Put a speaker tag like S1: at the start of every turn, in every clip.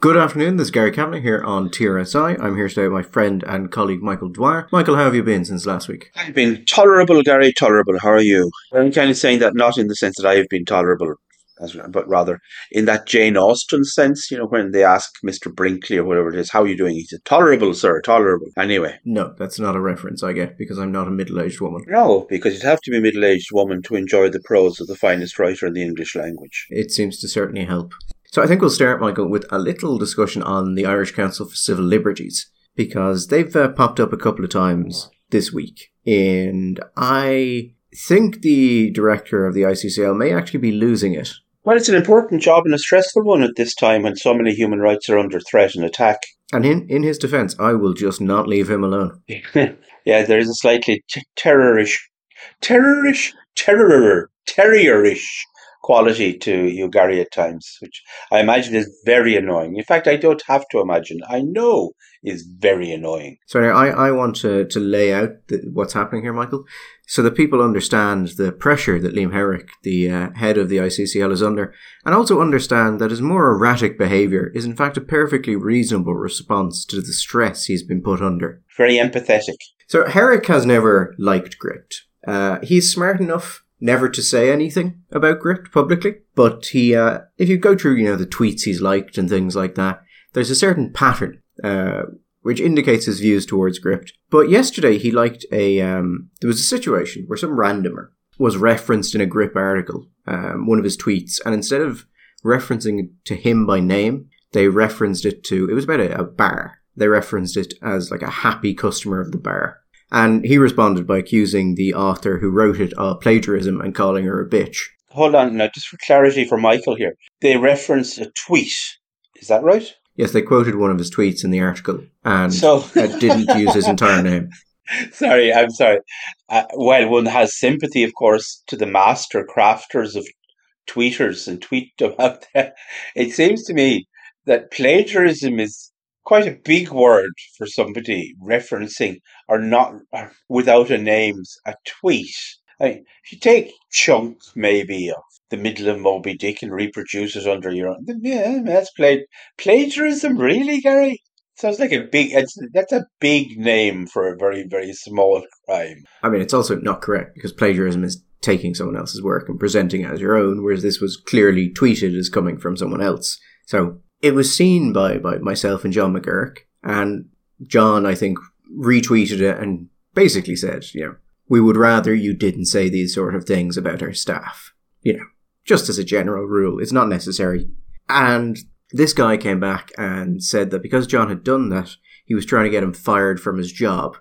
S1: Good afternoon, this is Gary Kavanagh here on TRSI. I'm here today with my friend and colleague Michael Dwyer. Michael, how have you been since last week?
S2: I've been tolerable, Gary, tolerable. How are you? I'm kind of saying that not in the sense that I have been tolerable, but rather in that Jane Austen sense, you know, when they ask Mr. Brinkley or whatever it is, how are you doing? He said, tolerable, sir, tolerable. Anyway.
S1: No, that's not a reference I get because I'm not a middle aged woman.
S2: No, because you'd have to be a middle aged woman to enjoy the prose of the finest writer in the English language.
S1: It seems to certainly help. So I think we'll start, Michael, with a little discussion on the Irish Council for Civil Liberties because they've uh, popped up a couple of times this week, and I think the director of the ICCL may actually be losing it.
S2: Well, it's an important job and a stressful one at this time when so many human rights are under threat and attack.
S1: And in, in his defence, I will just not leave him alone.
S2: yeah, there is a slightly t- terrorish, terrorish, terror, terrierish quality to you, Gary, at times, which I imagine is very annoying. In fact, I don't have to imagine. I know is very annoying.
S1: So I, I want to, to lay out the, what's happening here, Michael, so that people understand the pressure that Liam Herrick, the uh, head of the ICCL, is under, and also understand that his more erratic behaviour is in fact a perfectly reasonable response to the stress he's been put under.
S2: Very empathetic.
S1: So Herrick has never liked Gript. Uh, he's smart enough never to say anything about Gript publicly, but he, uh, if you go through, you know, the tweets he's liked and things like that, there's a certain pattern, uh, which indicates his views towards Gript. But yesterday he liked a, um, there was a situation where some randomer was referenced in a Gript article, um, one of his tweets, and instead of referencing to him by name, they referenced it to, it was about a, a bar. They referenced it as like a happy customer of the bar. And he responded by accusing the author who wrote it of plagiarism and calling her a bitch.
S2: Hold on now, just for clarity for Michael here. They referenced a tweet. Is that right?
S1: Yes, they quoted one of his tweets in the article and so didn't use his entire name.
S2: Sorry, I'm sorry. Uh, well, one has sympathy, of course, to the master crafters of tweeters and tweet about that. It seems to me that plagiarism is quite a big word for somebody referencing or not or without a names a tweet. I mean, if you take chunk maybe of the middle of Moby Dick and reproduce it under your own, yeah, that's played plagiarism. Really, Gary? Sounds like a big. that's a big name for a very very small crime.
S1: I mean, it's also not correct because plagiarism is taking someone else's work and presenting it as your own, whereas this was clearly tweeted as coming from someone else. So it was seen by, by myself and John McGuirk, and John, I think, retweeted it and basically said, you know, we would rather you didn't say these sort of things about our staff. You know, just as a general rule, it's not necessary. And this guy came back and said that because John had done that, he was trying to get him fired from his job.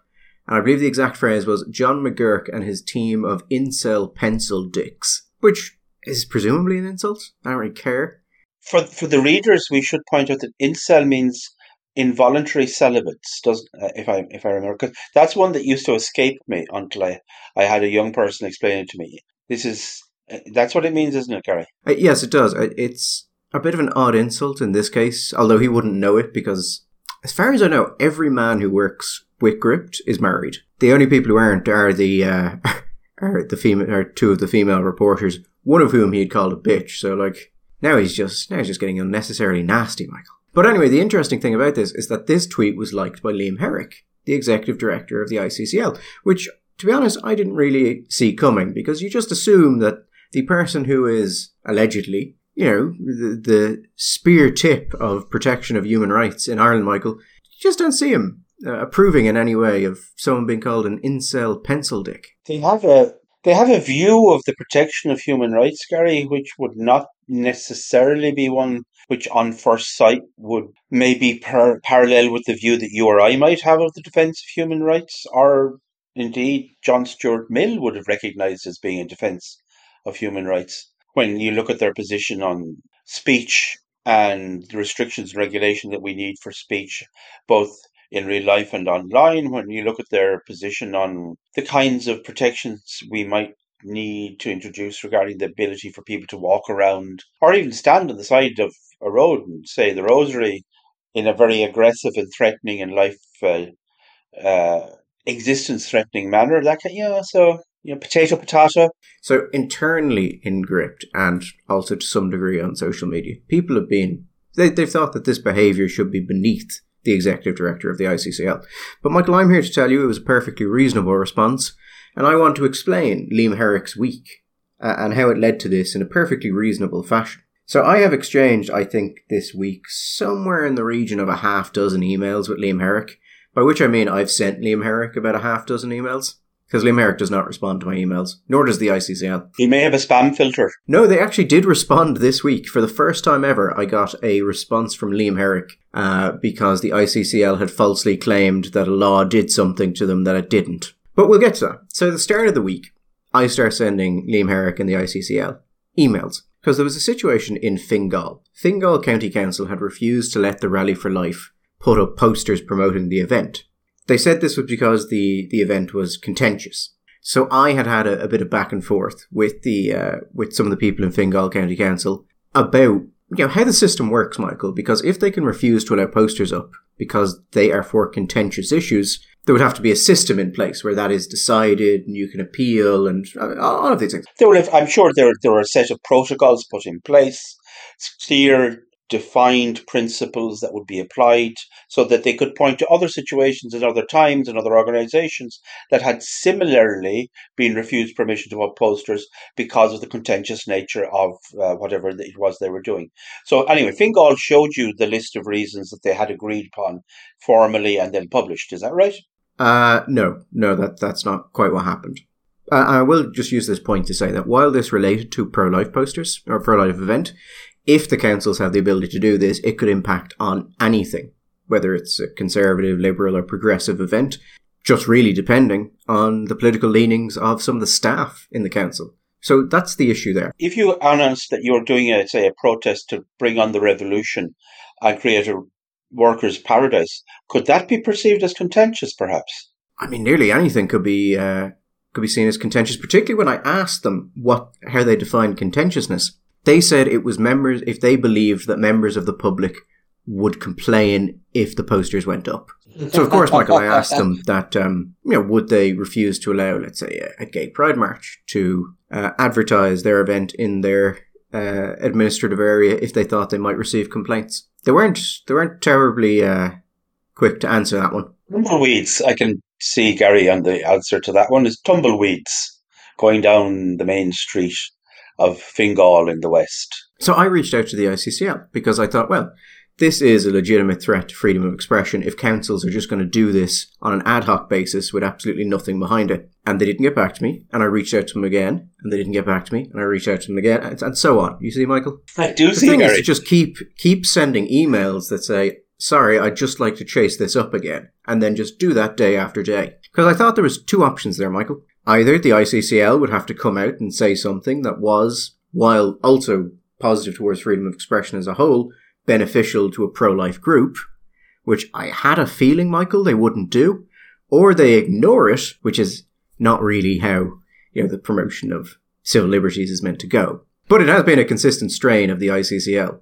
S1: And I believe the exact phrase was John McGuirk and his team of incel pencil dicks, which is presumably an insult. I don't really care
S2: for for the readers, we should point out that incel means involuntary celibates. Does uh, if I if I remember, because that's one that used to escape me until I I had a young person explain it to me. This is uh, that's what it means, isn't it, Gary?
S1: Uh, yes, it does. Uh, it's a bit of an odd insult in this case, although he wouldn't know it because, as far as I know, every man who works with Gript is married. The only people who aren't are the uh, are the female are two of the female reporters, one of whom he had called a bitch. So like now he's just now he's just getting unnecessarily nasty, Michael. But anyway, the interesting thing about this is that this tweet was liked by Liam Herrick, the executive director of the ICCL, which, to be honest, I didn't really see coming because you just assume that the person who is allegedly, you know, the, the spear tip of protection of human rights in Ireland, Michael, you just don't see him uh, approving in any way of someone being called an incel pencil dick.
S2: They have a they have a view of the protection of human rights, Gary, which would not necessarily be one which on first sight would maybe par- parallel with the view that you or I might have of the defence of human rights, or indeed John Stuart Mill would have recognised as being in defence of human rights. When you look at their position on speech and the restrictions and regulation that we need for speech, both in real life and online when you look at their position on the kinds of protections we might need to introduce regarding the ability for people to walk around or even stand on the side of a road and say the rosary in a very aggressive and threatening and life uh, uh, existence threatening manner that can, you so you know potato potato
S1: so internally in gript and also to some degree on social media people have been They, they've thought that this behaviour should be beneath the executive director of the ICCL. But Michael, I'm here to tell you it was a perfectly reasonable response, and I want to explain Liam Herrick's week uh, and how it led to this in a perfectly reasonable fashion. So I have exchanged, I think, this week somewhere in the region of a half dozen emails with Liam Herrick, by which I mean I've sent Liam Herrick about a half dozen emails. Because Liam Herrick does not respond to my emails, nor does the ICCL.
S2: He may have a spam filter.
S1: No, they actually did respond this week. For the first time ever, I got a response from Liam Herrick uh, because the ICCL had falsely claimed that a law did something to them that it didn't. But we'll get to that. So, the start of the week, I start sending Liam Herrick and the ICCL emails because there was a situation in Fingal. Fingal County Council had refused to let the Rally for Life put up posters promoting the event. They said this was because the, the event was contentious. So I had had a, a bit of back and forth with the uh, with some of the people in Fingal County Council about you know how the system works, Michael. Because if they can refuse to allow posters up because they are for contentious issues, there would have to be a system in place where that is decided and you can appeal and uh, all of these things.
S2: There will have, I'm sure there there are a set of protocols put in place, clear defined principles that would be applied so that they could point to other situations at other times and other organizations that had similarly been refused permission to up posters because of the contentious nature of uh, whatever it was they were doing. So anyway, Fingal showed you the list of reasons that they had agreed upon formally and then published. Is that right?
S1: Uh, no, no, that that's not quite what happened. Uh, I will just use this point to say that while this related to pro-life posters or pro-life event, if the councils have the ability to do this, it could impact on anything, whether it's a conservative, liberal, or progressive event, just really depending on the political leanings of some of the staff in the council. So that's the issue there.
S2: If you announce that you're doing, a, say, a protest to bring on the revolution and create a workers' paradise, could that be perceived as contentious, perhaps?
S1: I mean, nearly anything could be uh, could be seen as contentious, particularly when I asked them what how they defined contentiousness. They said it was members, if they believed that members of the public would complain if the posters went up. So, of course, Michael, I asked them that, um, you know, would they refuse to allow, let's say, a, a gay pride march to uh, advertise their event in their uh, administrative area if they thought they might receive complaints? They weren't. They weren't terribly uh, quick to answer that one.
S2: Tumbleweeds. I can see Gary on the answer to that one is tumbleweeds going down the main street of Fingal in the west.
S1: So I reached out to the ICCL because I thought, well, this is a legitimate threat to freedom of expression if councils are just going to do this on an ad hoc basis with absolutely nothing behind it. And they didn't get back to me, and I reached out to them again, and they didn't get back to me, and I reached out to them again, and, and so on. You see, Michael?
S2: I do
S1: the
S2: see,
S1: thing
S2: Gary.
S1: is to just keep keep sending emails that say, "Sorry, I'd just like to chase this up again," and then just do that day after day. Because I thought there was two options there, Michael. Either the ICCL would have to come out and say something that was, while also positive towards freedom of expression as a whole, beneficial to a pro-life group, which I had a feeling, Michael, they wouldn't do, or they ignore it, which is not really how, you know, the promotion of civil liberties is meant to go. But it has been a consistent strain of the ICCL.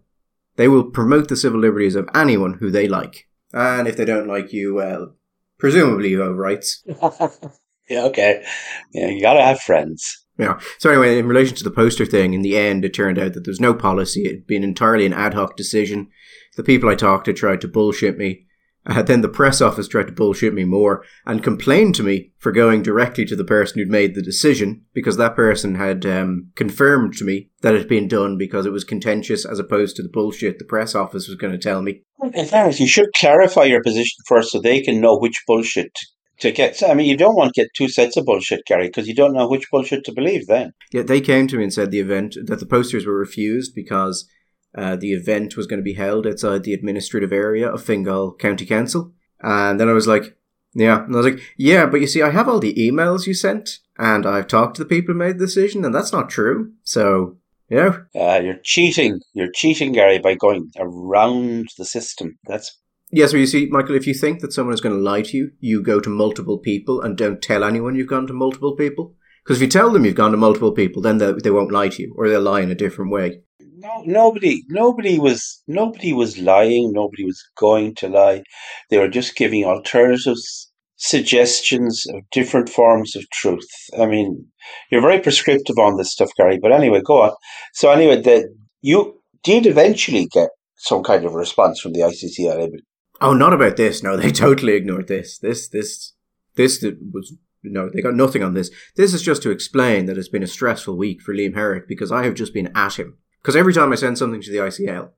S1: They will promote the civil liberties of anyone who they like. And if they don't like you, well, presumably you have rights.
S2: yeah, okay. Yeah, you gotta have friends.
S1: Yeah. So anyway, in relation to the poster thing, in the end, it turned out that there's no policy. It'd been entirely an ad hoc decision. The people I talked to tried to bullshit me. Uh, then the press office tried to bullshit me more and complained to me for going directly to the person who'd made the decision because that person had um, confirmed to me that it had been done because it was contentious as opposed to the bullshit the press office was going to tell me.
S2: In fairness, you should clarify your position first so they can know which bullshit get. I mean, you don't want to get two sets of bullshit, Gary, because you don't know which bullshit to believe then.
S1: Yeah, they came to me and said the event that the posters were refused because uh, the event was going to be held outside the administrative area of Fingal County Council. And then I was like, yeah. And I was like, yeah, but you see, I have all the emails you sent, and I've talked to the people who made the decision, and that's not true. So, you know.
S2: Uh, you're cheating. You're cheating, Gary, by going around the system. That's
S1: Yes, well, you see, Michael, if you think that someone is going to lie to you, you go to multiple people and don't tell anyone you've gone to multiple people. Because if you tell them you've gone to multiple people, then they, they won't lie to you, or they'll lie in a different way.
S2: no nobody nobody was nobody was lying. Nobody was going to lie. They were just giving alternatives, suggestions of different forms of truth. I mean, you're very prescriptive on this stuff, Gary. But anyway, go on. So anyway, the you did eventually get some kind of response from the ICCL.
S1: Oh, not about this. No, they totally ignored this. This, this, this was no, they got nothing on this. This is just to explain that it's been a stressful week for Liam Herrick because I have just been at him. Because every time I send something to the ICL,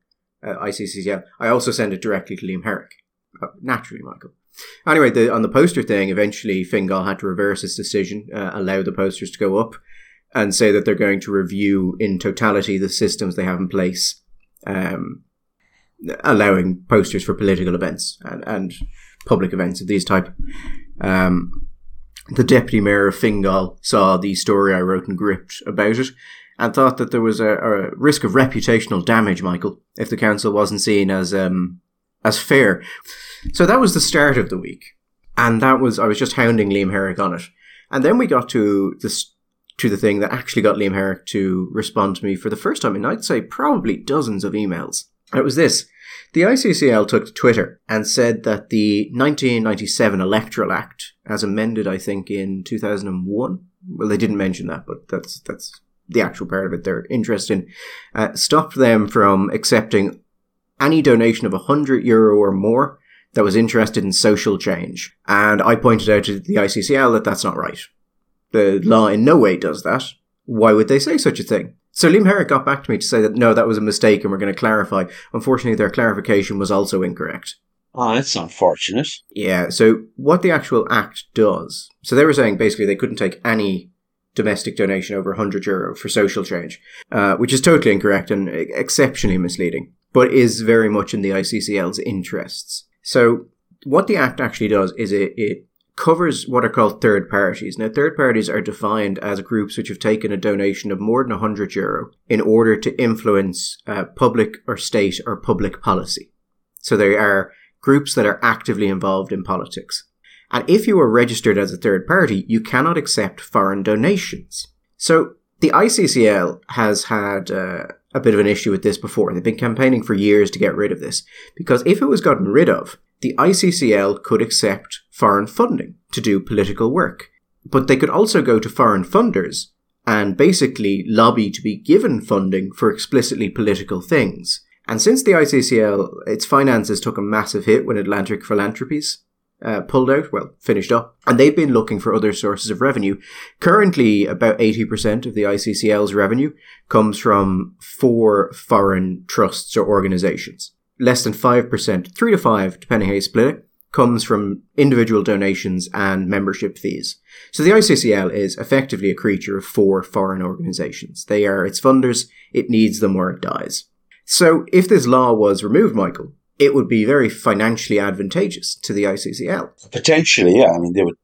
S1: uh, ICCL, I also send it directly to Liam Herrick. Uh, naturally, Michael. Anyway, the, on the poster thing, eventually Fingal had to reverse his decision, uh, allow the posters to go up, and say that they're going to review in totality the systems they have in place, um, allowing posters for political events and, and public events of these type. Um, the deputy mayor of Fingal saw the story I wrote and gripped about it and thought that there was a, a risk of reputational damage, Michael, if the council wasn't seen as um, as fair. So that was the start of the week, and that was I was just hounding Liam Herrick on it, and then we got to this to the thing that actually got Liam Herrick to respond to me for the first time in I'd say probably dozens of emails. It was this. The ICCL took to Twitter and said that the 1997 Electoral Act, as amended, I think, in 2001, well, they didn't mention that, but that's that's the actual part of it they're interested in, uh, stopped them from accepting any donation of 100 euro or more that was interested in social change. And I pointed out to the ICCL that that's not right. The law in no way does that. Why would they say such a thing? So Liam Herrick got back to me to say that no, that was a mistake and we're going to clarify. Unfortunately, their clarification was also incorrect.
S2: Oh, that's unfortunate.
S1: Yeah, so what the actual act does, so they were saying basically they couldn't take any domestic donation over 100 euro for social change, uh, which is totally incorrect and exceptionally misleading, but is very much in the ICCL's interests. So what the act actually does is it, it covers what are called third parties. Now, third parties are defined as groups which have taken a donation of more than 100 euro in order to influence uh, public or state or public policy. So they are groups that are actively involved in politics. And if you are registered as a third party, you cannot accept foreign donations. So the ICCL has had uh, a bit of an issue with this before. They've been campaigning for years to get rid of this because if it was gotten rid of, the ICCL could accept foreign funding to do political work. But they could also go to foreign funders and basically lobby to be given funding for explicitly political things. And since the ICCL, its finances took a massive hit when Atlantic Philanthropies uh, pulled out, well, finished up, and they've been looking for other sources of revenue. Currently, about 80% of the ICCL's revenue comes from four foreign trusts or organizations less than 5%, 3 to 5, depending how you split it, comes from individual donations and membership fees. So the ICCL is effectively a creature of four foreign organizations. They are its funders, it needs them or it dies. So if this law was removed, Michael, it would be very financially advantageous to the ICCL.
S2: Potentially, yeah. I mean, they would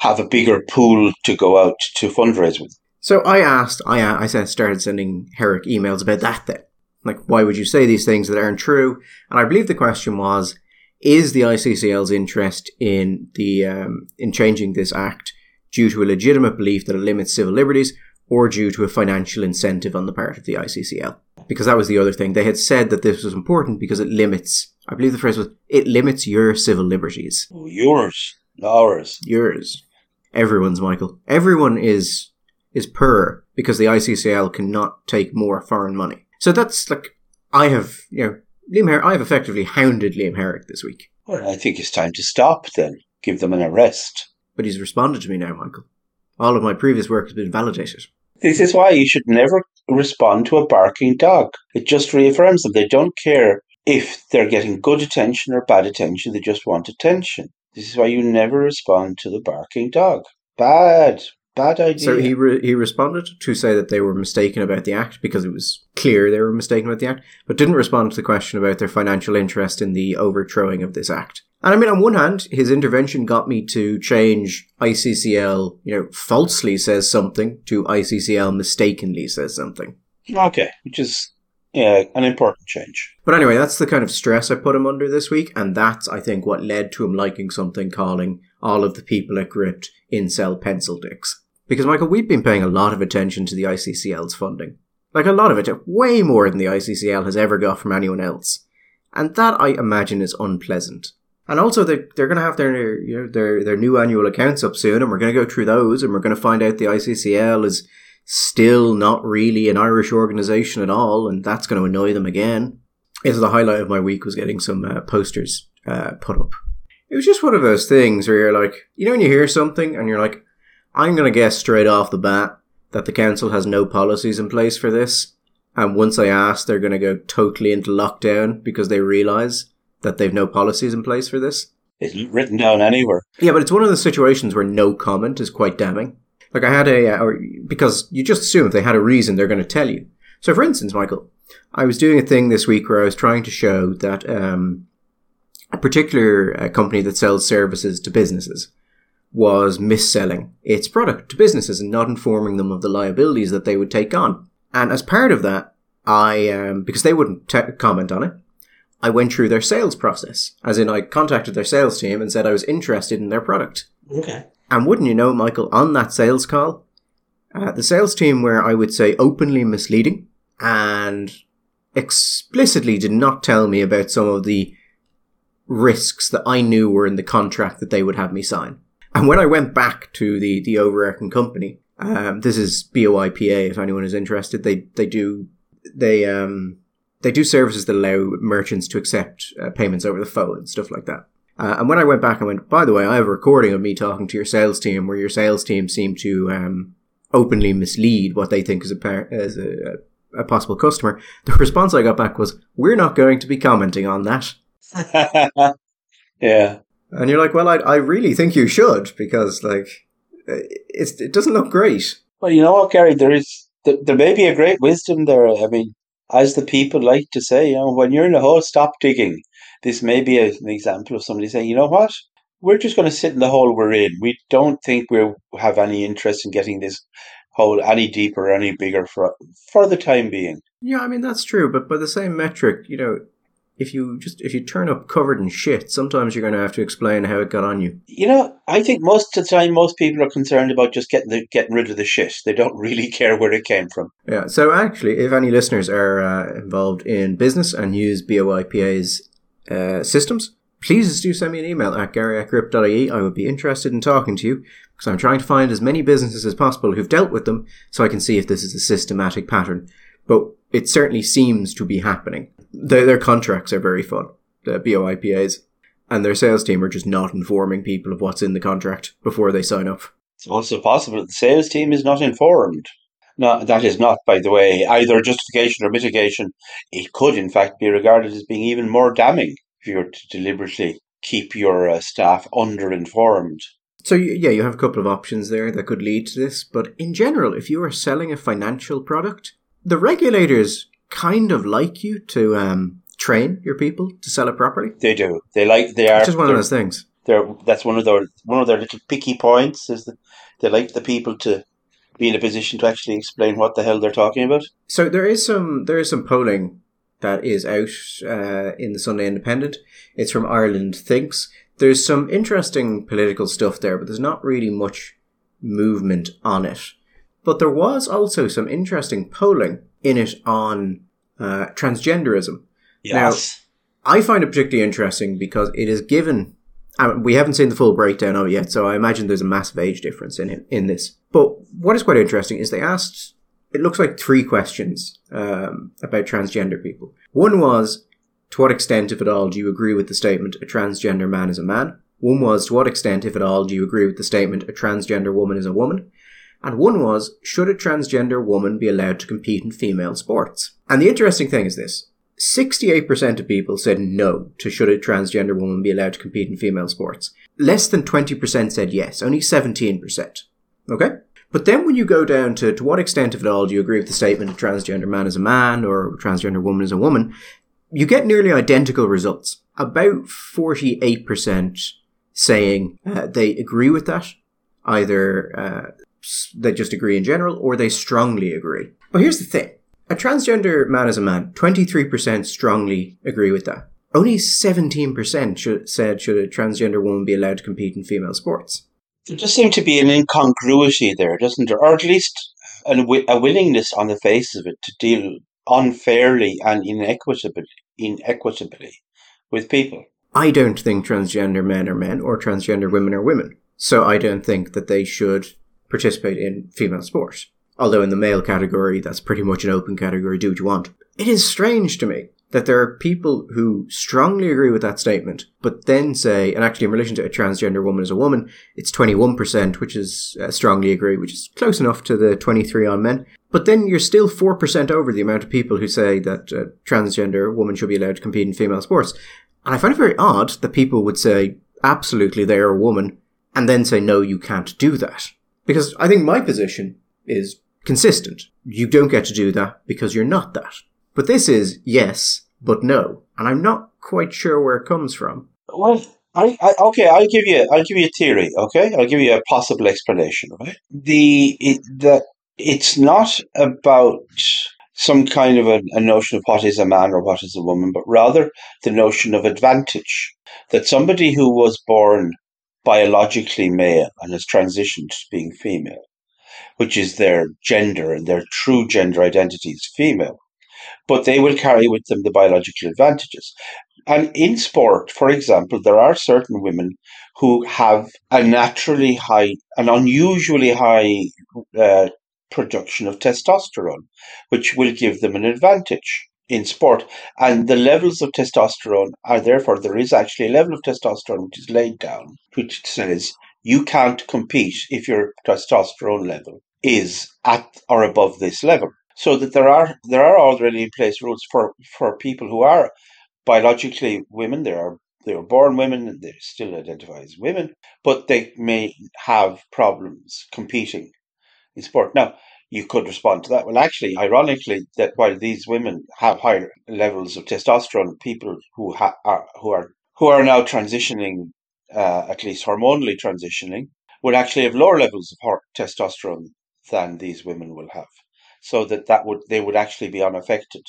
S2: have a bigger pool to go out to fundraise with.
S1: So I asked, I, I started sending Herrick emails about that then. Like, why would you say these things that aren't true? And I believe the question was, is the ICCL's interest in the um, in changing this act due to a legitimate belief that it limits civil liberties, or due to a financial incentive on the part of the ICCL? Because that was the other thing. They had said that this was important because it limits. I believe the phrase was, "It limits your civil liberties."
S2: Oh, yours, ours,
S1: yours, everyone's. Michael, everyone is is per because the ICCL cannot take more foreign money. So that's like I have, you know, Liam Herrick. I have effectively hounded Liam Herrick this week.
S2: Well, I think it's time to stop. Then give them an arrest.
S1: But he's responded to me now, Michael. All of my previous work has been validated.
S2: This is why you should never respond to a barking dog. It just reaffirms them. They don't care if they're getting good attention or bad attention. They just want attention. This is why you never respond to the barking dog. Bad, Bad idea.
S1: So he re- he responded to say that they were mistaken about the act because it was clear they were mistaken about the act, but didn't respond to the question about their financial interest in the overthrowing of this act. And I mean, on one hand, his intervention got me to change ICCL, you know, falsely says something to ICCL mistakenly says something.
S2: Okay, which is yeah, an important change.
S1: But anyway, that's the kind of stress I put him under this week, and that's, I think, what led to him liking something calling all of the people at Gript incel pencil dicks. Because, Michael, we've been paying a lot of attention to the ICCL's funding. Like, a lot of it, way more than the ICCL has ever got from anyone else. And that, I imagine, is unpleasant. And also, they're, they're going to have their, you know, their, their new annual accounts up soon, and we're going to go through those, and we're going to find out the ICCL is still not really an Irish organisation at all, and that's going to annoy them again. is the highlight of my week was getting some uh, posters uh, put up. It was just one of those things where you're like, you know, when you hear something and you're like, I'm going to guess straight off the bat that the council has no policies in place for this. And once I ask, they're going to go totally into lockdown because they realize that they've no policies in place for this.
S2: It's written down anywhere.
S1: Yeah, but it's one of the situations where no comment is quite damning. Like I had a, uh, or because you just assume if they had a reason, they're going to tell you. So, for instance, Michael, I was doing a thing this week where I was trying to show that um, a particular uh, company that sells services to businesses was mis-selling its product to businesses and not informing them of the liabilities that they would take on. And as part of that, I um, because they wouldn't te- comment on it, I went through their sales process. As in, I contacted their sales team and said I was interested in their product.
S2: Okay.
S1: And wouldn't you know, Michael, on that sales call, uh, the sales team were, I would say, openly misleading and explicitly did not tell me about some of the risks that I knew were in the contract that they would have me sign. And when I went back to the, the overarching company, um, this is BOIPA if anyone is interested, they, they do, they, um, they do services that allow merchants to accept uh, payments over the phone and stuff like that. Uh, and when I went back, I went, by the way, I have a recording of me talking to your sales team where your sales team seem to um, openly mislead what they think is a, par- as a, a possible customer. The response I got back was, we're not going to be commenting on that.
S2: yeah.
S1: And you're like, well, I, I really think you should because, like, it's, it doesn't look great.
S2: Well, you know what, Gary? There is there, there may be a great wisdom there. I mean, as the people like to say, you know, when you're in a hole, stop digging. This may be a, an example of somebody saying, you know what, we're just going to sit in the hole we're in. We don't think we have any interest in getting this hole any deeper, any bigger for for the time being.
S1: Yeah, I mean that's true, but by the same metric, you know, if you just if you turn up covered in shit, sometimes you're going to have to explain how it got on you.
S2: You know, I think most of the time, most people are concerned about just getting the, getting rid of the shit. They don't really care where it came from.
S1: Yeah. So actually, if any listeners are uh, involved in business and use BOIPA's uh, systems, please do send me an email at gary at gript.ie. I would be interested in talking to you because I'm trying to find as many businesses as possible who've dealt with them so I can see if this is a systematic pattern. But it certainly seems to be happening. Their, their contracts are very fun, the BOIPAs, and their sales team are just not informing people of what's in the contract before they sign up.
S2: It's also possible that the sales team is not informed. No, that is not, by the way, either justification or mitigation. It could, in fact, be regarded as being even more damning if you were to deliberately keep your uh, staff underinformed.
S1: So yeah, you have a couple of options there that could lead to this, but in general, if you are selling a financial product, the regulators kind of like you to um, train your people to sell it properly.
S2: They do. They like. They are.
S1: It's just one of those things.
S2: They're that's one of their one of their little picky points is that they like the people to be in a position to actually explain what the hell they're talking about.
S1: So there is some there is some polling that is out uh, in the Sunday Independent. It's from Ireland Thinks. There's some interesting political stuff there, but there's not really much movement on it. But there was also some interesting polling in it on uh, transgenderism.
S2: Yes.
S1: Now, I find it particularly interesting because it is given. Uh, we haven't seen the full breakdown of it yet, so I imagine there's a massive age difference in it, in this. But what is quite interesting is they asked. It looks like three questions um, about transgender people. One was, to what extent, if at all, do you agree with the statement a transgender man is a man? One was, to what extent, if at all, do you agree with the statement a transgender woman is a woman? And one was, should a transgender woman be allowed to compete in female sports? And the interesting thing is this 68% of people said no to should a transgender woman be allowed to compete in female sports. Less than 20% said yes, only 17%. Okay? But then when you go down to to what extent, if at all, do you agree with the statement a transgender man is a man or a transgender woman is a woman, you get nearly identical results. About 48% saying uh, they agree with that, either uh, they just agree in general or they strongly agree. But here's the thing a transgender man is a man, 23% strongly agree with that. Only 17% should, said should a transgender woman be allowed to compete in female sports.
S2: There just seems to be an incongruity there, doesn't there? Or at least an, a willingness on the face of it to deal unfairly and inequitably, inequitably with people.
S1: I don't think transgender men are men or transgender women are women. So I don't think that they should participate in female sport. Although in the male category, that's pretty much an open category, do what you want. It is strange to me that there are people who strongly agree with that statement, but then say, and actually in relation to a transgender woman as a woman, it's 21%, which is uh, strongly agree, which is close enough to the 23 on men. But then you're still 4% over the amount of people who say that a transgender woman should be allowed to compete in female sports. And I find it very odd that people would say, absolutely, they are a woman, and then say, no, you can't do that. Because I think my position is consistent. You don't get to do that because you're not that. But this is yes, but no. And I'm not quite sure where it comes from.
S2: Well, I, I, okay, I'll give you I'll give you a theory. Okay, I'll give you a possible explanation. Right, the it, the it's not about some kind of a, a, notion of what is a man or what is a woman, but rather the notion of advantage. That somebody who was born biologically male and has transitioned to being female, which is their gender and their true gender identity is female, but they will carry with them the biological advantages. And in sport, for example, there are certain women who have a naturally high, an unusually high uh, production of testosterone, which will give them an advantage in sport. And the levels of testosterone are therefore, there is actually a level of testosterone which is laid down, which says you can't compete if your testosterone level is at or above this level. So that there are there are already in place rules for, for people who are biologically women. They are they are born women and they still identify as women, but they may have problems competing in sport. Now, you could respond to that. Well, actually, ironically, that while these women have higher levels of testosterone, people who ha- are who are who are now transitioning, uh, at least hormonally transitioning, would actually have lower levels of testosterone than these women will have. So that that would they would actually be unaffected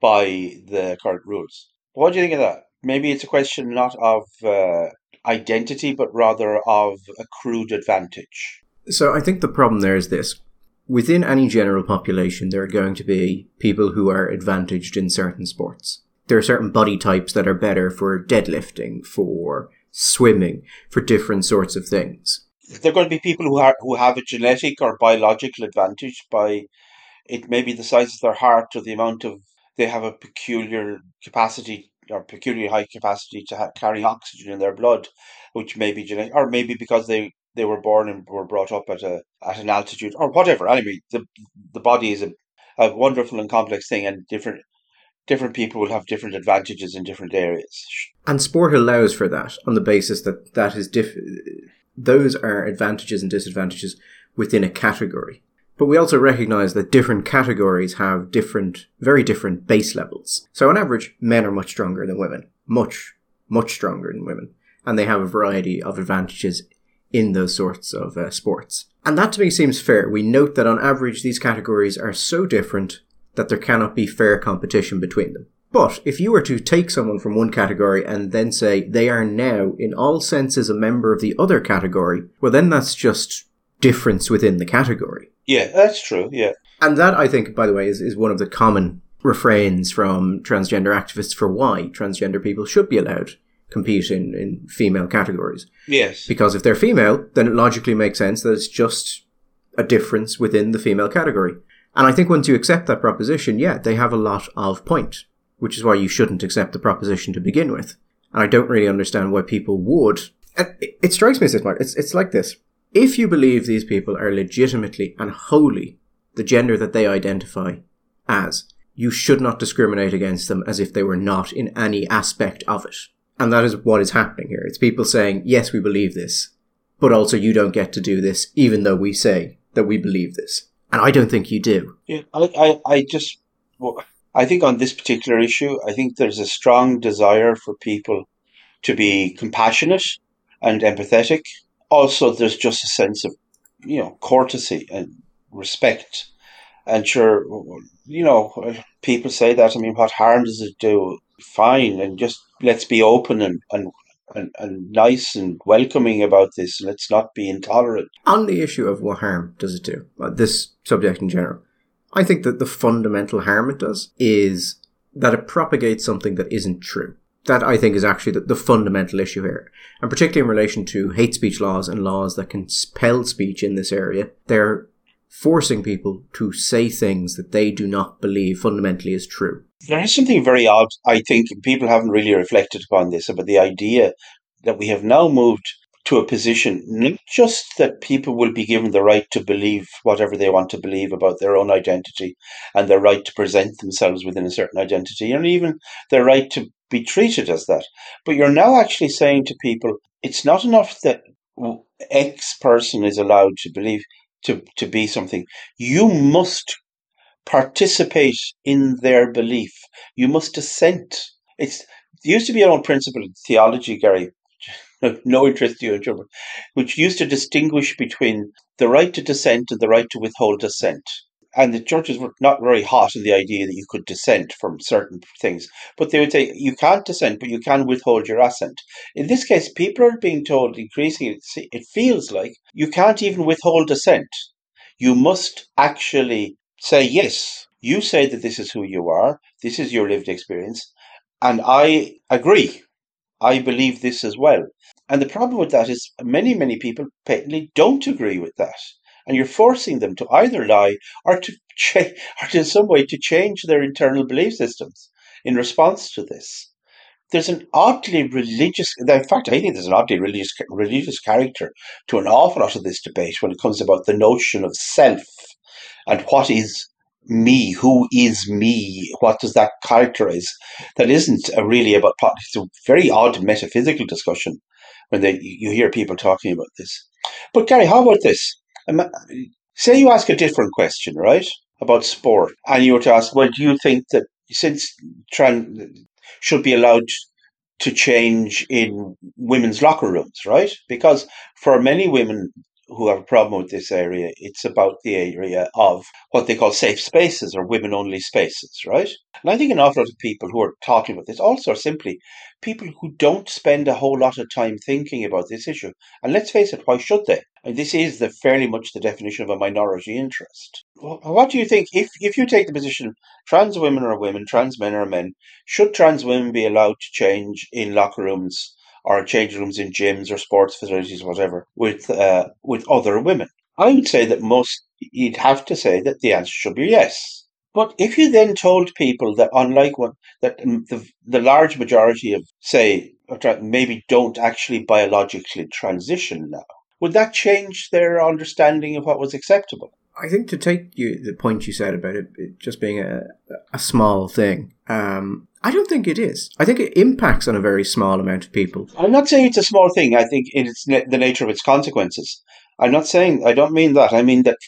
S2: by the current rules. What do you think of that? Maybe it's a question not of uh, identity, but rather of accrued advantage.
S1: So I think the problem there is this. Within any general population, there are going to be people who are advantaged in certain sports. There are certain body types that are better for deadlifting, for swimming, for different sorts of things.
S2: There are going to be people who are who have a genetic or biological advantage by it may be the size of their heart or the amount of they have a peculiar capacity or peculiarly high capacity to carry oxygen in their blood, which may be genetic, or maybe because they they were born and were brought up at a at an altitude or whatever. Anyway, the the body is a, a wonderful and complex thing, and different different people will have different advantages in different areas.
S1: And sport allows for that on the basis that that is diff- those are advantages and disadvantages within a category. But we also recognize that different categories have different, very different base levels. So on average, men are much stronger than women. Much, much stronger than women. And they have a variety of advantages in those sorts of uh, sports. And that to me seems fair. We note that on average these categories are so different that there cannot be fair competition between them. But if you were to take someone from one category and then say they are now in all senses a member of the other category, well then that's just difference within the category.
S2: Yeah, that's true, yeah.
S1: And that I think, by the way, is, is one of the common refrains from transgender activists for why transgender people should be allowed compete in, in female categories.
S2: Yes.
S1: Because if they're female, then it logically makes sense that it's just a difference within the female category. And I think once you accept that proposition, yeah, they have a lot of point, which is why you shouldn't accept the proposition to begin with. And I don't really understand why people would. And it, it strikes me as this, Mark. It's, it's like this. If you believe these people are legitimately and wholly the gender that they identify as, you should not discriminate against them as if they were not in any aspect of it. And that is what is happening here. It's people saying, yes, we believe this, but also you don't get to do this, even though we say that we believe this. And I don't think you do.
S2: Yeah, I, I, I just, well, I think on this particular issue, I think there's a strong desire for people to be compassionate and empathetic. Also, there's just a sense of, you know, courtesy and respect. And sure, you know, people say that. I mean, what harm does it do? Fine, and just let's be open and, and and, and nice and welcoming about this. Let's not be intolerant.
S1: On the issue of what harm does it do, uh, this subject in general, I think that the fundamental harm it does is that it propagates something that isn't true. That I think is actually the, the fundamental issue here. And particularly in relation to hate speech laws and laws that can spell speech in this area, they're forcing people to say things that they do not believe fundamentally is true.
S2: There is something very odd. I think people haven't really reflected upon this about the idea that we have now moved to a position not just that people will be given the right to believe whatever they want to believe about their own identity and their right to present themselves within a certain identity and even their right to be treated as that but you're now actually saying to people it's not enough that x person is allowed to believe to, to be something you must participate in their belief you must dissent it's it used to be an old principle in theology gary no interest to you in trouble, which used to distinguish between the right to dissent and the right to withhold dissent. And the churches were not very hot in the idea that you could dissent from certain things. But they would say, you can't dissent, but you can withhold your assent. In this case, people are being told increasingly, it feels like you can't even withhold dissent. You must actually say, yes, you say that this is who you are, this is your lived experience, and I agree. I believe this as well. And the problem with that is many, many people patently don't agree with that. And you're forcing them to either lie or to, cha- or in some way to change their internal belief systems in response to this. There's an oddly religious, in fact, I think there's an oddly religious, religious character to an awful lot of this debate when it comes about the notion of self and what is me, who is me, what does that characterize? That isn't really about politics. It's a very odd metaphysical discussion when they, you hear people talking about this. But Gary, how about this? Um, say you ask a different question, right, about sport, and you were to ask, well, do you think that since trans should be allowed to change in women's locker rooms, right? Because for many women, who have a problem with this area, it's about the area of what they call safe spaces or women only spaces, right? And I think an awful lot of people who are talking about this also are simply people who don't spend a whole lot of time thinking about this issue. And let's face it, why should they? And this is the fairly much the definition of a minority interest. What do you think? If if you take the position trans women are women, trans men are men, should trans women be allowed to change in locker rooms or change rooms in gyms or sports facilities, or whatever, with uh, with other women? I would say that most you'd have to say that the answer should be yes. But if you then told people that, unlike what that the the large majority of say maybe don't actually biologically transition now, would that change their understanding of what was acceptable?
S1: I think to take you the point you said about it, it just being a, a small thing, um, I don't think it is. I think it impacts on a very small amount of people.
S2: I'm not saying it's a small thing. I think it's the nature of its consequences. I'm not saying. I don't mean that. I mean that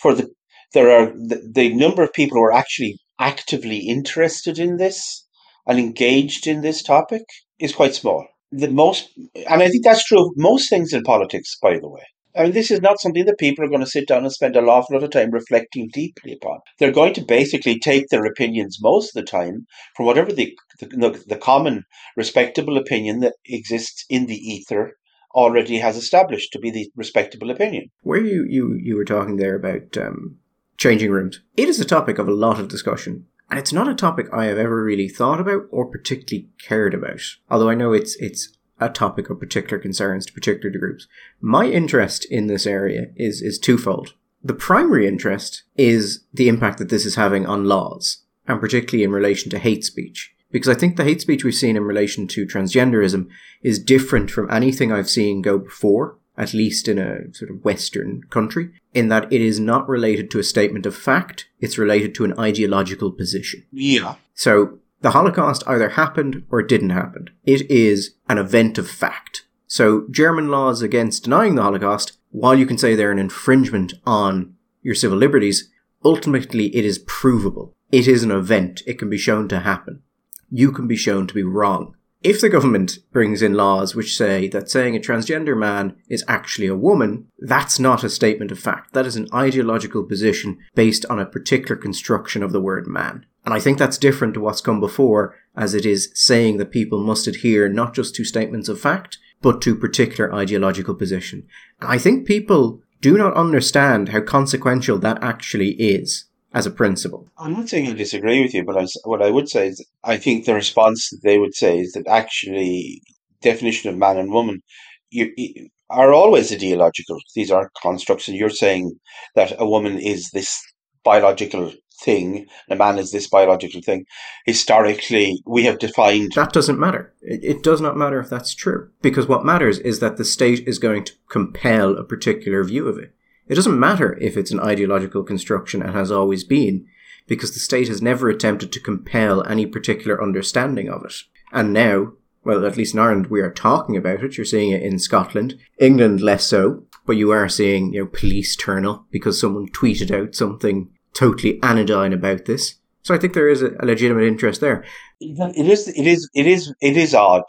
S2: for the there are the, the number of people who are actually actively interested in this and engaged in this topic is quite small. The most, and I think that's true of most things in politics, by the way. I mean, this is not something that people are going to sit down and spend a awful lot of time reflecting deeply upon. They're going to basically take their opinions most of the time from whatever the, the, the common respectable opinion that exists in the ether already has established to be the respectable opinion.
S1: Where you, you, you were talking there about um, changing rooms, it is a topic of a lot of discussion. And it's not a topic I have ever really thought about or particularly cared about. Although I know it's it's a topic of particular concerns to particular groups. My interest in this area is, is twofold. The primary interest is the impact that this is having on laws, and particularly in relation to hate speech. Because I think the hate speech we've seen in relation to transgenderism is different from anything I've seen go before, at least in a sort of Western country, in that it is not related to a statement of fact, it's related to an ideological position.
S2: Yeah.
S1: So the Holocaust either happened or it didn't happen. It is an event of fact. So German laws against denying the Holocaust, while you can say they're an infringement on your civil liberties, ultimately it is provable. It is an event. It can be shown to happen. You can be shown to be wrong. If the government brings in laws which say that saying a transgender man is actually a woman, that's not a statement of fact. That is an ideological position based on a particular construction of the word man. And I think that's different to what's come before, as it is saying that people must adhere not just to statements of fact, but to particular ideological position. And I think people do not understand how consequential that actually is as a principle.
S2: I'm not saying I disagree with you, but I, what I would say is I think the response that they would say is that actually definition of man and woman you, you, are always ideological. These are constructs, and you're saying that a woman is this biological thing, a man is this biological thing. Historically, we have defined.
S1: That doesn't matter. It, does not matter if that's true. Because what matters is that the state is going to compel a particular view of it. It doesn't matter if it's an ideological construction and has always been, because the state has never attempted to compel any particular understanding of it. And now, well, at least in Ireland, we are talking about it. You're seeing it in Scotland, England less so, but you are seeing, you know, police turn up because someone tweeted out something totally anodyne about this. So I think there is a, a legitimate interest there.
S2: It is, it is, it is, it is odd.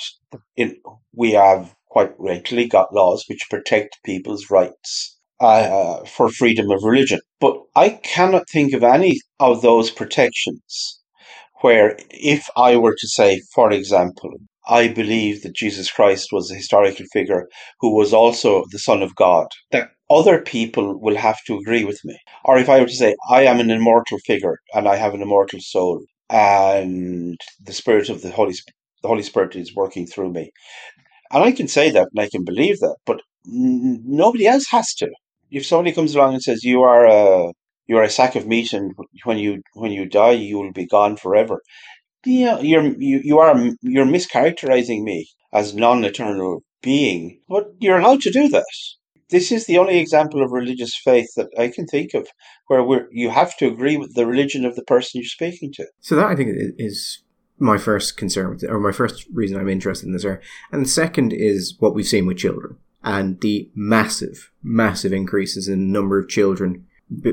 S2: It, we have quite rightly got laws which protect people's rights uh, for freedom of religion, but I cannot think of any of those protections where, if I were to say, for example, I believe that Jesus Christ was a historical figure who was also the Son of God, that other people will have to agree with me. Or if I were to say, I am an immortal figure and I have an immortal soul and the Spirit of the Holy Spirit, the Holy Spirit is working through me. And I can say that and I can believe that, but n- nobody else has to. If somebody comes along and says, you are a, you are a sack of meat and when you, when you die, you will be gone forever. Yeah, you're, you, you are, you're mischaracterizing me as non-eternal being, but you're allowed to do that this is the only example of religious faith that I can think of where you have to agree with the religion of the person you're speaking to.
S1: So that I think is my first concern with, or my first reason I'm interested in this area. And the second is what we've seen with children and the massive, massive increases in the number of children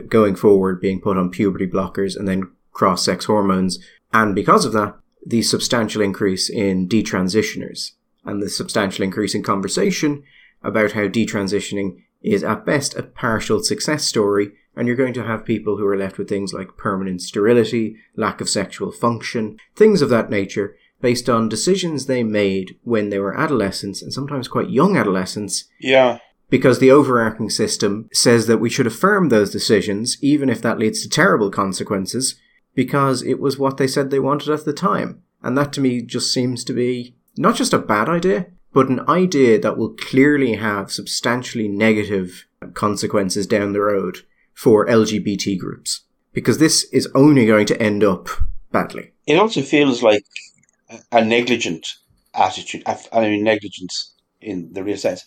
S1: going forward being put on puberty blockers and then cross sex hormones. And because of that, the substantial increase in detransitioners and the substantial increase in conversation about how detransitioning is at best a partial success story, and you're going to have people who are left with things like permanent sterility, lack of sexual function, things of that nature, based on decisions they made when they were adolescents and sometimes quite young adolescents.
S2: Yeah.
S1: Because the overarching system says that we should affirm those decisions, even if that leads to terrible consequences, because it was what they said they wanted at the time. And that to me just seems to be not just a bad idea, but an idea that will clearly have substantially negative consequences down the road for LGBT groups. Because this is only going to end up badly.
S2: It also feels like a negligent attitude. I mean, negligence in the real sense.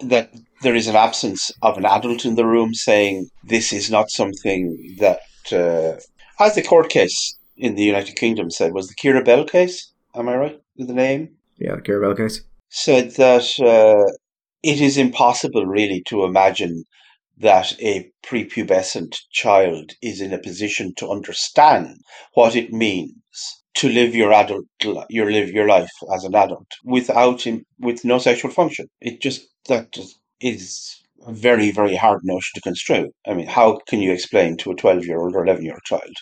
S2: That there is an absence of an adult in the room saying this is not something that, uh, as the court case in the United Kingdom said, was the Keira Bell case. Am I right with the name?
S1: Yeah, the Keira Bell case
S2: said that uh, it is impossible really to imagine that a prepubescent child is in a position to understand what it means to live your adult your live your life as an adult without with no sexual function it just that is very very hard notion to construe i mean how can you explain to a 12 year old or 11 year old child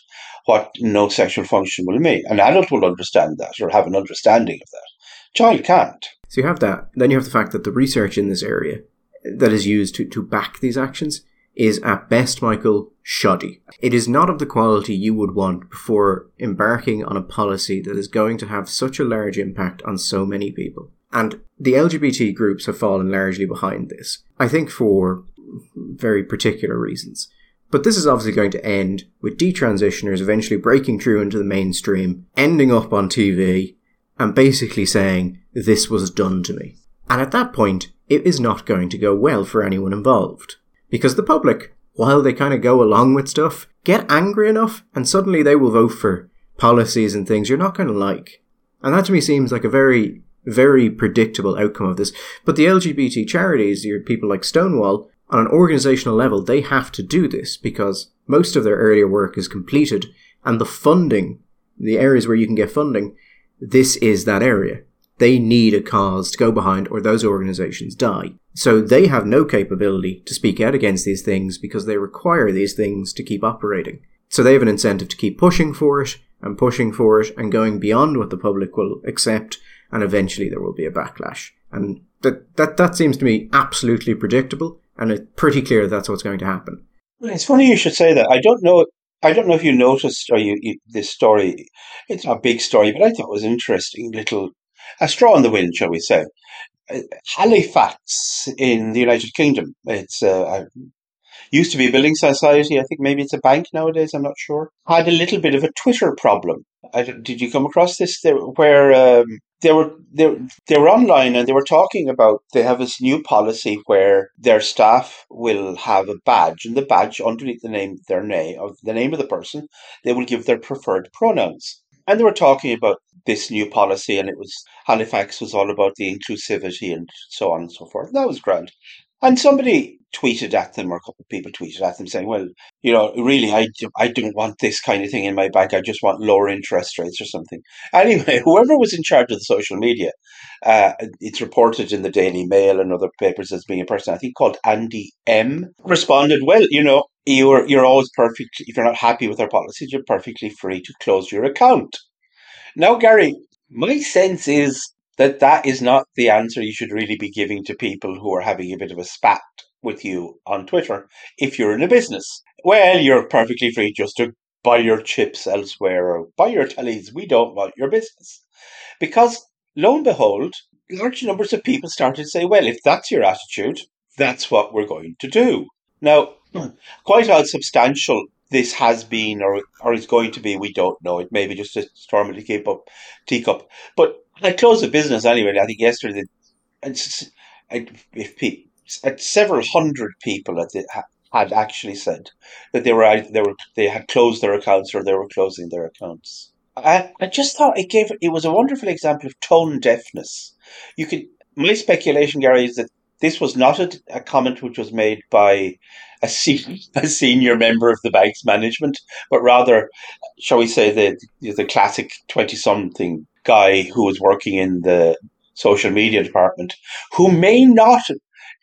S2: what no sexual function will mean an adult will understand that or have an understanding of that child can't
S1: so you have that. Then you have the fact that the research in this area that is used to, to back these actions is at best, Michael, shoddy. It is not of the quality you would want before embarking on a policy that is going to have such a large impact on so many people. And the LGBT groups have fallen largely behind this. I think for very particular reasons. But this is obviously going to end with detransitioners eventually breaking through into the mainstream, ending up on TV, and basically saying, this was done to me. And at that point, it is not going to go well for anyone involved. Because the public, while they kind of go along with stuff, get angry enough and suddenly they will vote for policies and things you're not going to like. And that to me seems like a very, very predictable outcome of this. But the LGBT charities, your people like Stonewall, on an organizational level, they have to do this because most of their earlier work is completed and the funding, the areas where you can get funding, this is that area they need a cause to go behind or those organizations die. So they have no capability to speak out against these things because they require these things to keep operating. So they have an incentive to keep pushing for it and pushing for it and going beyond what the public will accept and eventually there will be a backlash. And that, that, that seems to me absolutely predictable and it's pretty clear that's what's going to happen.
S2: Well, it's funny you should say that. I don't know I don't know if you noticed or you, you, this story. It's not a big story, but I thought it was interesting little a straw in the wind, shall we say. Uh, Halifax in the United Kingdom. It's uh, used to be a building society. I think maybe it's a bank nowadays. I'm not sure. Had a little bit of a Twitter problem. Did you come across this? There, where um, they were they, they were online and they were talking about they have this new policy where their staff will have a badge and the badge underneath the name their name of the name of the person they will give their preferred pronouns and they were talking about this new policy and it was Halifax was all about the inclusivity and so on and so forth. That was grand. And somebody tweeted at them, or a couple of people tweeted at them saying, well, you know, really, I, I don't want this kind of thing in my bank. I just want lower interest rates or something. Anyway, whoever was in charge of the social media, uh, it's reported in the Daily Mail and other papers as being a person, I think called Andy M, responded, well, you know, you're, you're always perfect. If you're not happy with our policies, you're perfectly free to close your account. Now, Gary, my sense is that that is not the answer you should really be giving to people who are having a bit of a spat with you on Twitter if you're in a business. Well, you're perfectly free just to buy your chips elsewhere or buy your tellies. We don't want your business. Because lo and behold, large numbers of people started to say, well, if that's your attitude, that's what we're going to do. Now, quite how substantial this has been or or is going to be, we don't know. It may be just a storm in teacup, teacup. But I closed the business anyway. I think yesterday, if people, several hundred people had actually said that they were they were they had closed their accounts or they were closing their accounts. I, I just thought it gave it was a wonderful example of tone deafness. You could my speculation, Gary, is that this was not a, a comment which was made by a, se- a senior member of the bank's management, but rather, shall we say, the the classic twenty something guy who was working in the social media department, who may not,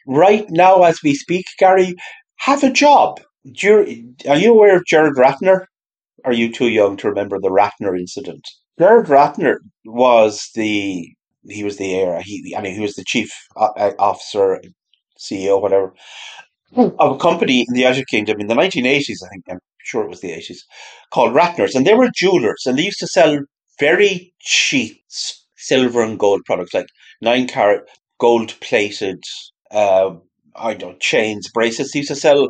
S2: right now as we speak, Gary, have a job. are you aware of Gerard Ratner? Are you too young to remember the Ratner incident? Gerard Ratner was the he was the heir. He I mean he was the chief uh, uh, officer, CEO, whatever, of a company in the United Kingdom in the 1980s. I think I'm sure it was the 80s, called Ratners, and they were jewelers, and they used to sell very cheap silver and gold products like nine carat gold plated uh, I don't chains, bracelets. They used to sell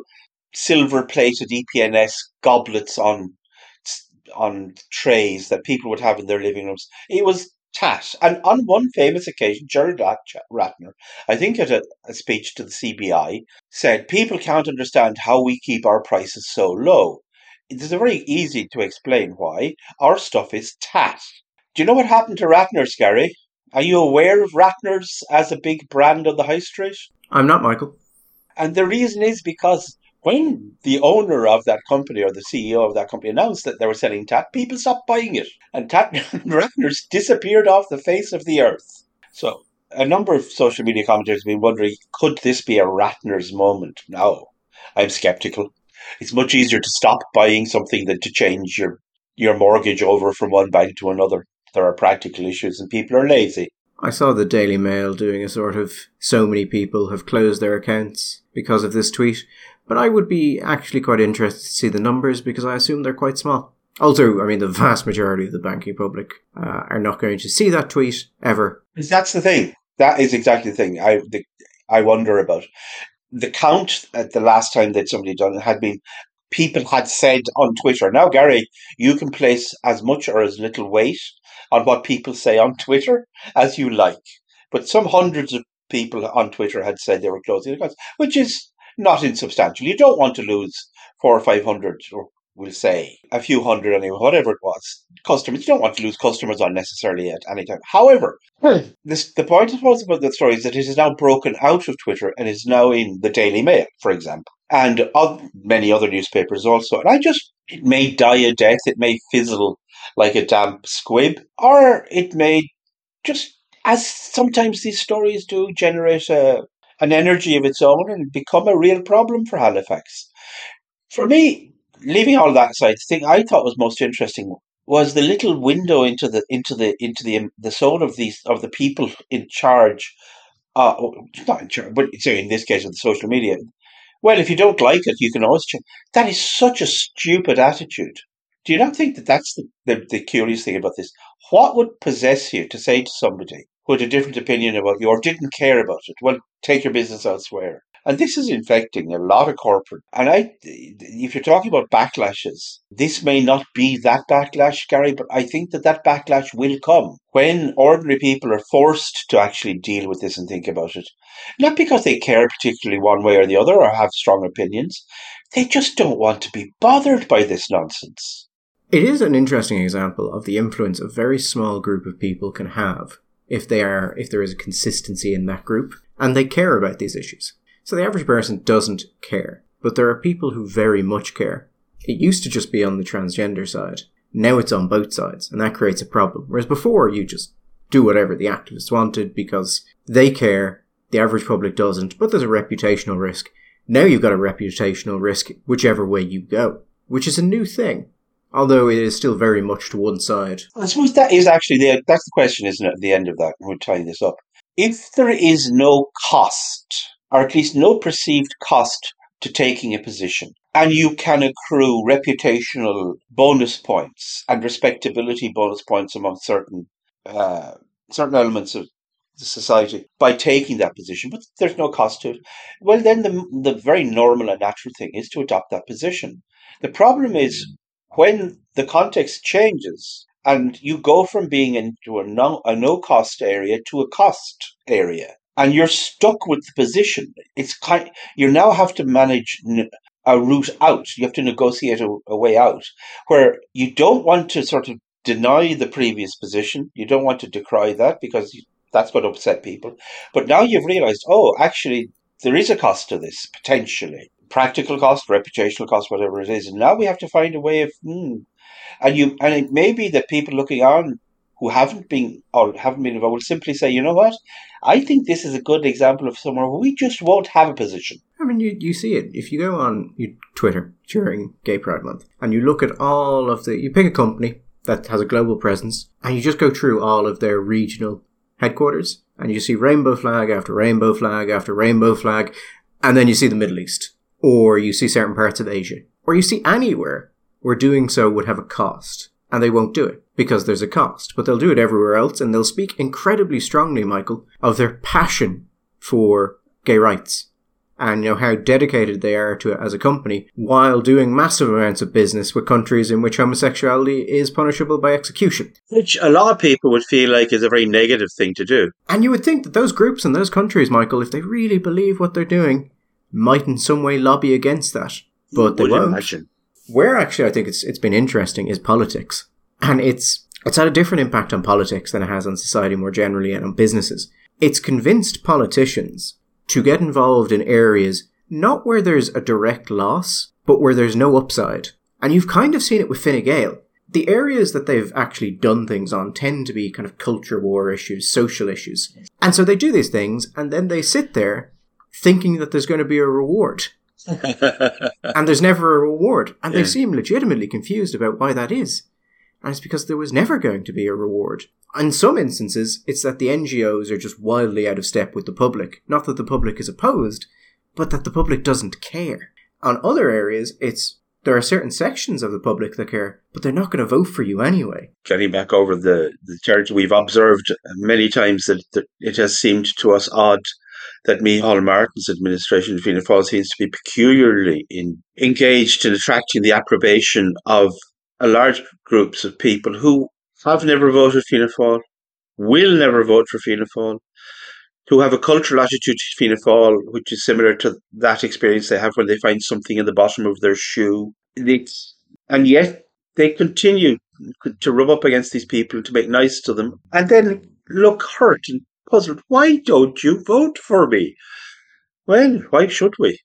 S2: silver plated EPNS goblets on on trays that people would have in their living rooms. It was tat. And on one famous occasion, Gerard Ratner, I think at a, a speech to the CBI, said, People can't understand how we keep our prices so low. It is very easy to explain why. Our stuff is tat. Do you know what happened to Ratner's, Gary? Are you aware of Ratner's as a big brand on the high street?
S1: I'm not, Michael.
S2: And the reason is because when the owner of that company or the CEO of that company announced that they were selling tat, people stopped buying it. And tat Ratner's disappeared off the face of the earth. So a number of social media commentators have been wondering, could this be a Ratner's moment? No. I'm skeptical it's much easier to stop buying something than to change your your mortgage over from one bank to another. There are practical issues, and people are lazy.
S1: I saw the Daily Mail doing a sort of so many people have closed their accounts because of this tweet, but I would be actually quite interested to see the numbers because I assume they're quite small. Also, I mean, the vast majority of the banking public uh, are not going to see that tweet ever.
S2: That's the thing. That is exactly the thing. I the, I wonder about the count at the last time that somebody done it had been people had said on Twitter. Now, Gary, you can place as much or as little weight on what people say on Twitter as you like. But some hundreds of people on Twitter had said they were closing the accounts, which is not insubstantial. You don't want to lose four or five hundred or we'll say a few hundred anyway, whatever it was, customers. You don't want to lose customers unnecessarily at any time. However, hmm. this, the point I suppose about the story is that it is now broken out of Twitter and is now in the Daily Mail, for example, and many other newspapers also. And I just, it may die a death, it may fizzle like a damp squib, or it may just, as sometimes these stories do, generate a, an energy of its own and become a real problem for Halifax. For me, leaving all that aside, the thing I thought was most interesting was the little window into the into the into the the soul of these of the people in charge. Uh, not in charge, but in this case of the social media. Well, if you don't like it, you can always change. That is such a stupid attitude. Do you not think that that's the, the, the curious thing about this? What would possess you to say to somebody who had a different opinion about you or didn't care about it, well, take your business elsewhere? And this is infecting a lot of corporate. And I, if you're talking about backlashes, this may not be that backlash, Gary, but I think that that backlash will come when ordinary people are forced to actually deal with this and think about it. Not because they care particularly one way or the other or have strong opinions. They just don't want to be bothered by this nonsense.
S1: It is an interesting example of the influence a very small group of people can have if they are if there is a consistency in that group and they care about these issues. So the average person doesn't care, but there are people who very much care. It used to just be on the transgender side. Now it's on both sides, and that creates a problem. Whereas before you just do whatever the activists wanted because they care, the average public doesn't, but there's a reputational risk. Now you've got a reputational risk whichever way you go, which is a new thing although it is still very much to one side.
S2: I suppose that is actually the that's the question, isn't it? At the end of that, we're tying this up. If there is no cost, or at least no perceived cost to taking a position, and you can accrue reputational bonus points and respectability bonus points among certain uh, certain elements of the society by taking that position, but there's no cost to it. Well, then the the very normal and natural thing is to adopt that position. The problem is when the context changes and you go from being into a no, a no cost area to a cost area and you're stuck with the position. It's kind you now have to manage a route out. You have to negotiate a, a way out where you don't want to sort of deny the previous position. You don't want to decry that because that's going to upset people. But now you've realized oh actually there is a cost to this potentially. Practical cost, reputational cost, whatever it is. And now we have to find a way of, hmm. and you, and it may be that people looking on who haven't been or haven't been involved will simply say, you know what, I think this is a good example of somewhere where we just won't have a position.
S1: I mean, you, you see it. If you go on Twitter during Gay Pride Month and you look at all of the, you pick a company that has a global presence and you just go through all of their regional headquarters and you see rainbow flag after rainbow flag after rainbow flag, and then you see the Middle East or you see certain parts of Asia, or you see anywhere where doing so would have a cost, and they won't do it because there's a cost, but they'll do it everywhere else, and they'll speak incredibly strongly, Michael, of their passion for gay rights and you know how dedicated they are to it as a company while doing massive amounts of business with countries in which homosexuality is punishable by execution
S2: which a lot of people would feel like is a very negative thing to do
S1: and you would think that those groups and those countries michael if they really believe what they're doing might in some way lobby against that, but they won't. Imagine. Where actually I think it's it's been interesting is politics, and it's it's had a different impact on politics than it has on society more generally and on businesses. It's convinced politicians to get involved in areas not where there's a direct loss, but where there's no upside. And you've kind of seen it with Fine Gael. The areas that they've actually done things on tend to be kind of culture war issues, social issues. And so they do these things and then they sit there thinking that there's going to be a reward. and there's never a reward. And yeah. they seem legitimately confused about why that is. And it's because there was never going to be a reward. In some instances, it's that the NGOs are just wildly out of step with the public. Not that the public is opposed, but that the public doesn't care. On other areas, it's there are certain sections of the public that care, but they're not going to vote for you anyway.
S2: Getting back over the, the church, we've observed many times that, that it has seemed to us odd that Micheál Martin's administration of Fianna Fáil seems to be peculiarly in, engaged in attracting the approbation of a large groups of people who have never voted Fianna Fáil, will never vote for Fianna Fáil, who have a cultural attitude to Fianna Fáil, which is similar to that experience they have when they find something in the bottom of their shoe. It's, and yet they continue to rub up against these people to make nice to them and then look hurt and puzzled. Why don't you vote for me? Well, why should we?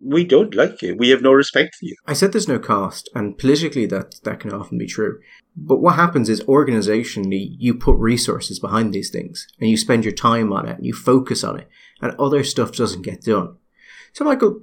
S2: We don't like you. We have no respect for you.
S1: I said there's no cost, and politically that, that can often be true. But what happens is organizationally, you put resources behind these things, and you spend your time on it, and you focus on it, and other stuff doesn't get done. So, Michael,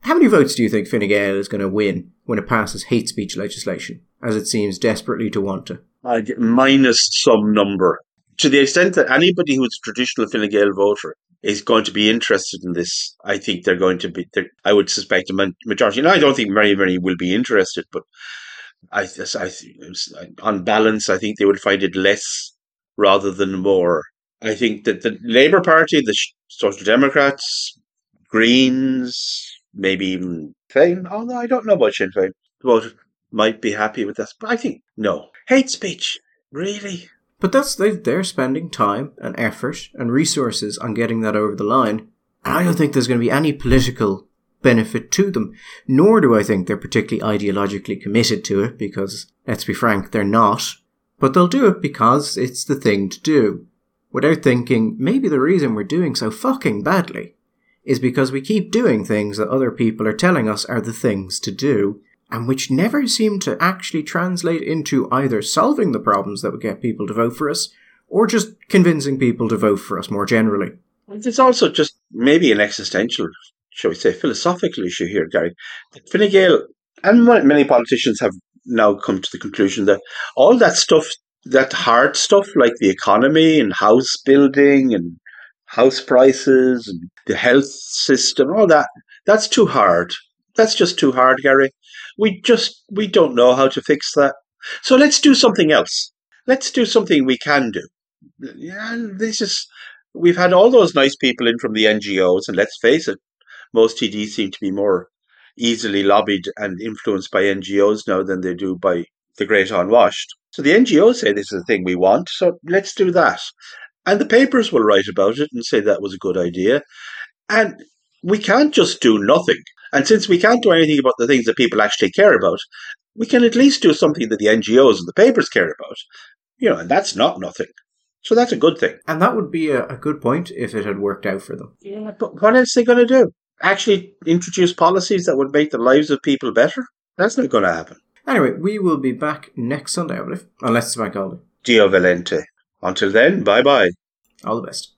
S1: how many votes do you think Fine Gael is going to win when it passes hate speech legislation, as it seems desperately to want to?
S2: Uh, minus some number to the extent that anybody who's a traditional Fine Gael voter is going to be interested in this, I think they're going to be. I would suspect a majority. And I don't think very many will be interested, but I, I, on balance, I think they would find it less rather than more. I think that the Labour Party, the Social Democrats, Greens, maybe even Féin. Although I don't know about Sinn vote might be happy with this, but I think no hate speech. Really?
S1: But that's they they're spending time and effort and resources on getting that over the line. And I don't think there's going to be any political benefit to them. Nor do I think they're particularly ideologically committed to it, because let's be frank, they're not. But they'll do it because it's the thing to do. Without thinking, maybe the reason we're doing so fucking badly is because we keep doing things that other people are telling us are the things to do, and which never seemed to actually translate into either solving the problems that would get people to vote for us, or just convincing people to vote for us more generally.
S2: It's also just maybe an existential, shall we say, philosophical issue here, Gary. Fine Gael and many politicians have now come to the conclusion that all that stuff, that hard stuff like the economy and house building and house prices and the health system, all that, that's too hard. That's just too hard, Gary. We just, we don't know how to fix that. So let's do something else. Let's do something we can do. Yeah, this is, we've had all those nice people in from the NGOs, and let's face it, most TDs seem to be more easily lobbied and influenced by NGOs now than they do by the great unwashed. So the NGOs say this is the thing we want, so let's do that. And the papers will write about it and say that was a good idea. And we can't just do nothing. And since we can't do anything about the things that people actually care about, we can at least do something that the NGOs and the papers care about. You know, and that's not nothing. So that's a good thing.
S1: And that would be a, a good point if it had worked out for them.
S2: Yeah, but what else are they going to do? Actually introduce policies that would make the lives of people better? That's not going to happen.
S1: Anyway, we will be back next Sunday, I believe, unless it's bank holiday.
S2: Deo volente. Until then, bye bye.
S1: All the best.